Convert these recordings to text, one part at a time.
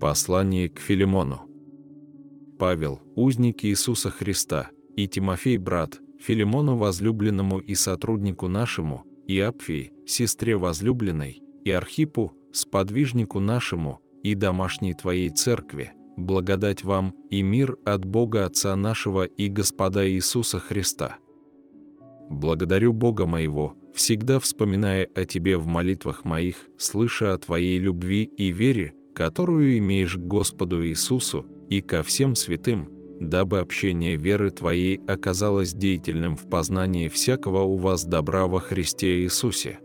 Послание к Филимону. Павел, узник Иисуса Христа, и Тимофей, брат, Филимону возлюбленному и сотруднику нашему, и Апфии, сестре возлюбленной, и Архипу, сподвижнику нашему, и домашней твоей церкви, благодать вам и мир от Бога Отца нашего и Господа Иисуса Христа. Благодарю Бога моего, всегда вспоминая о Тебе в молитвах моих, слыша о Твоей любви и вере, которую имеешь к Господу Иисусу и ко всем святым, дабы общение веры Твоей оказалось деятельным в познании всякого у вас добра во Христе Иисусе.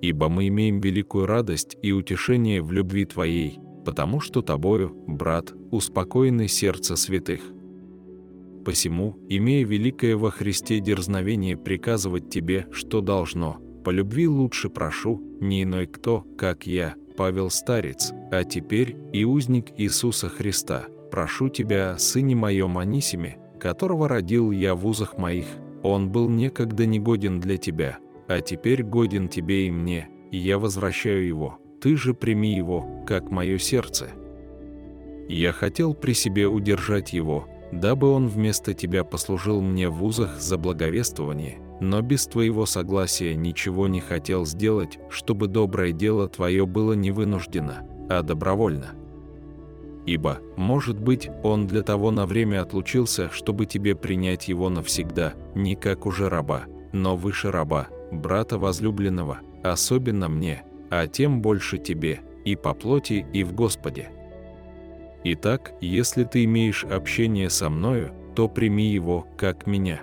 Ибо мы имеем великую радость и утешение в любви Твоей, потому что Тобою, брат, успокоены сердца святых. Посему, имея великое во Христе дерзновение приказывать Тебе, что должно, по любви лучше прошу, не иной кто, как я, Павел Старец, а теперь и узник Иисуса Христа, прошу Тебя, Сыне моем Анисиме, которого родил я в узах моих, он был некогда негоден для Тебя, а теперь годен Тебе и мне, и я возвращаю его, Ты же прими его, как мое сердце. Я хотел при себе удержать его, дабы он вместо тебя послужил мне в узах за благовествование, но без твоего согласия ничего не хотел сделать, чтобы доброе дело твое было не вынуждено, а добровольно. Ибо, может быть, он для того на время отлучился, чтобы тебе принять его навсегда, не как уже раба, но выше раба, брата возлюбленного, особенно мне, а тем больше тебе, и по плоти, и в Господе. Итак, если ты имеешь общение со мною, то прими его, как меня.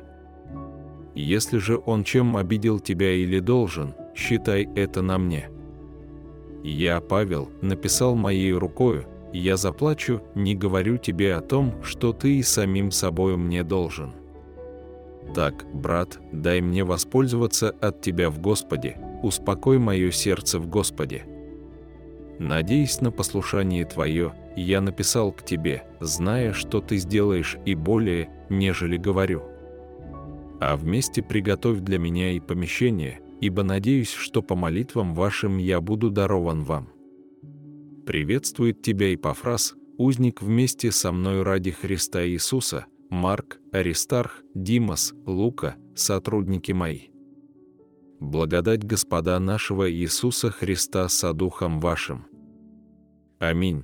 Если же он чем обидел тебя или должен, считай это на мне. Я, Павел, написал моей рукою, я заплачу, не говорю тебе о том, что ты и самим собою мне должен. Так, брат, дай мне воспользоваться от тебя в Господе, успокой мое сердце в Господе. Надеясь на послушание твое, я написал к тебе, зная, что ты сделаешь и более, нежели говорю. А вместе приготовь для меня и помещение, ибо надеюсь, что по молитвам вашим я буду дарован вам. Приветствует тебя и Пафрас, узник вместе со мной ради Христа Иисуса, Марк, Аристарх, Димас, Лука, сотрудники мои. Благодать Господа нашего Иисуса Христа со Духом вашим. Аминь.